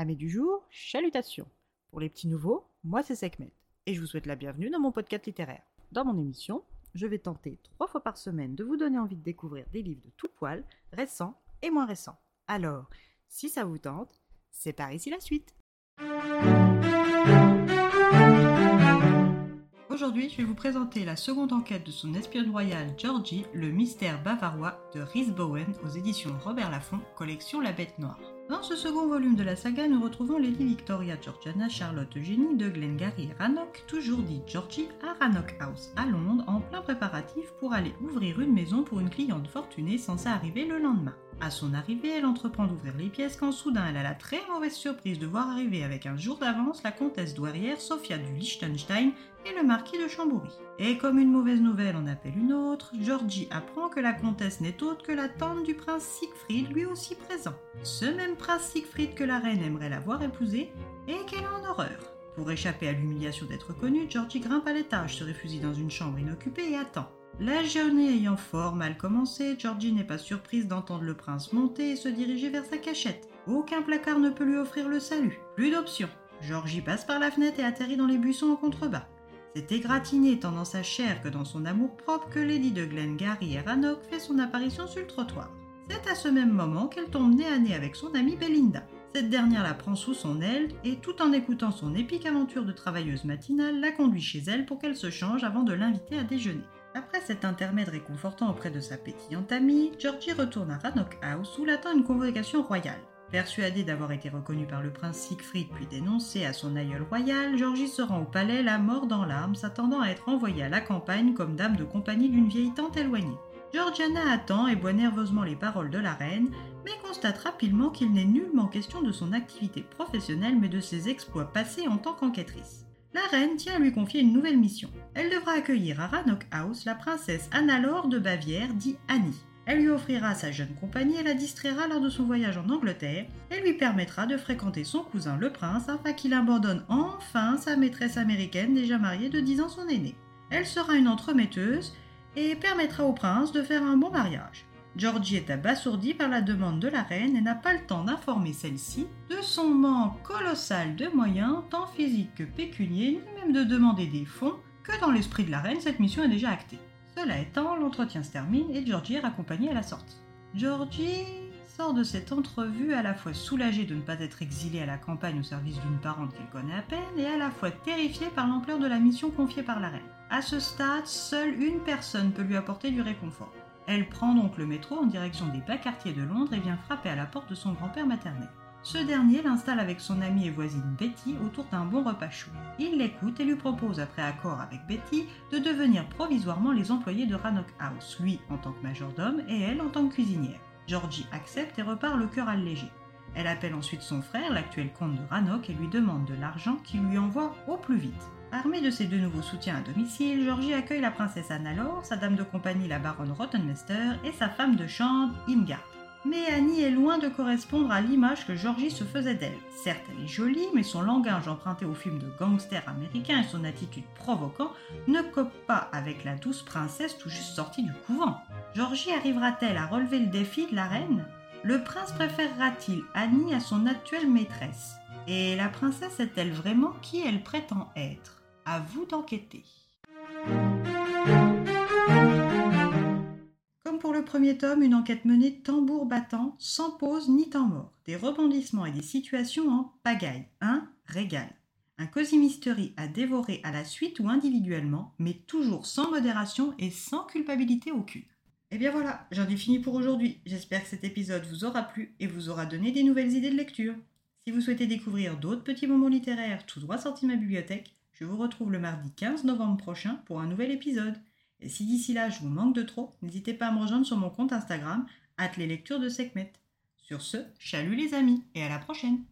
Amis du jour, chalutations. Pour les petits nouveaux, moi c'est Sekhmet et je vous souhaite la bienvenue dans mon podcast littéraire. Dans mon émission, je vais tenter trois fois par semaine de vous donner envie de découvrir des livres de tout poil, récents et moins récents. Alors, si ça vous tente, c'est par ici la suite. Aujourd'hui, je vais vous présenter la seconde enquête de son espionne royale Georgie, le mystère bavarois de Rhys Bowen aux éditions Robert Laffont, collection La Bête Noire. Dans ce second volume de la saga, nous retrouvons Lady Victoria Georgiana Charlotte Eugénie de Glengarry Rannoch, toujours dit Georgie, à Rannoch House à Londres, en plein préparatif pour aller ouvrir une maison pour une cliente fortunée censée arriver le lendemain. À son arrivée, elle entreprend d'ouvrir les pièces quand soudain elle a la très mauvaise surprise de voir arriver avec un jour d'avance la comtesse douairière Sophia du Liechtenstein et le marquis de Chamboury. Et comme une mauvaise nouvelle en appelle une autre, Georgie apprend que la comtesse n'est autre que la tante du prince Siegfried, lui aussi présent. Ce même prince Siegfried que la reine aimerait l'avoir épousé et qu'elle a en horreur. Pour échapper à l'humiliation d'être connue, Georgie grimpe à l'étage, se réfugie dans une chambre inoccupée et attend. La journée ayant fort mal commencé, Georgie n'est pas surprise d'entendre le prince monter et se diriger vers sa cachette. Aucun placard ne peut lui offrir le salut. Plus d'options. Georgie passe par la fenêtre et atterrit dans les buissons en contrebas. C'est égratigné tant dans sa chair que dans son amour propre que Lady de Glengarry et Rannoch fait son apparition sur le trottoir. C'est à ce même moment qu'elle tombe nez à nez avec son amie Belinda. Cette dernière la prend sous son aile et, tout en écoutant son épique aventure de travailleuse matinale, la conduit chez elle pour qu'elle se change avant de l'inviter à déjeuner. Après cet intermède réconfortant auprès de sa pétillante amie, Georgie retourne à Rannoch House où l'attend une convocation royale. Persuadée d'avoir été reconnue par le prince Siegfried puis dénoncée à son aïeul royal, Georgie se rend au palais la mort dans l'âme, s'attendant à être envoyée à la campagne comme dame de compagnie d'une vieille tante éloignée. Georgiana attend et boit nerveusement les paroles de la reine, mais constate rapidement qu'il n'est nullement question de son activité professionnelle mais de ses exploits passés en tant qu'enquêtrice. La reine tient à lui confier une nouvelle mission. Elle devra accueillir à Rannoch House la princesse Anna-Laure de Bavière, dit Annie. Elle lui offrira sa jeune compagnie et la distraira lors de son voyage en Angleterre et lui permettra de fréquenter son cousin le prince afin qu'il abandonne enfin sa maîtresse américaine déjà mariée de 10 ans son aîné. Elle sera une entremetteuse et permettra au prince de faire un bon mariage. Georgie est abasourdi par la demande de la reine et n'a pas le temps d'informer celle-ci de son manque colossal de moyens, tant physiques que pécuniers, ni même de demander des fonds, que dans l'esprit de la reine, cette mission est déjà actée. Cela étant, l'entretien se termine et Georgie est raccompagnée à la sortie. Georgie sort de cette entrevue à la fois soulagée de ne pas être exilée à la campagne au service d'une parente qu'elle connaît à peine et à la fois terrifiée par l'ampleur de la mission confiée par la reine. À ce stade, seule une personne peut lui apporter du réconfort. Elle prend donc le métro en direction des bas quartiers de Londres et vient frapper à la porte de son grand-père maternel. Ce dernier l'installe avec son amie et voisine Betty autour d'un bon repas chaud. Il l'écoute et lui propose, après accord avec Betty, de devenir provisoirement les employés de Rannoch House, lui en tant que majordome et elle en tant que cuisinière. Georgie accepte et repart le cœur allégé. Elle appelle ensuite son frère, l'actuel comte de Rannoch, et lui demande de l'argent qu'il lui envoie au plus vite. Armée de ses deux nouveaux soutiens à domicile, Georgie accueille la princesse Anna-Laure, sa dame de compagnie la baronne Rottenmeister et sa femme de chambre Imgard. Mais Annie est loin de correspondre à l'image que Georgie se faisait d'elle. Certes, elle est jolie, mais son langage emprunté au film de gangster américain et son attitude provoquant ne copent pas avec la douce princesse tout juste sortie du couvent. Georgie arrivera-t-elle à relever le défi de la reine? Le prince préférera-t-il Annie à son actuelle maîtresse? Et la princesse est-elle vraiment qui elle prétend être? À vous d'enquêter. Comme pour le premier tome, une enquête menée tambour battant, sans pause ni temps mort. Des rebondissements et des situations en pagaille. Un régal. Un cosy mystery à dévorer à la suite ou individuellement, mais toujours sans modération et sans culpabilité aucune. Et bien voilà, j'en ai fini pour aujourd'hui. J'espère que cet épisode vous aura plu et vous aura donné des nouvelles idées de lecture. Si vous souhaitez découvrir d'autres petits moments littéraires tout droit sortis de ma bibliothèque, je vous retrouve le mardi 15 novembre prochain pour un nouvel épisode. Et si d'ici là je vous manque de trop, n'hésitez pas à me rejoindre sur mon compte Instagram, at lectures de Sekhmet. Sur ce, chalut les amis et à la prochaine!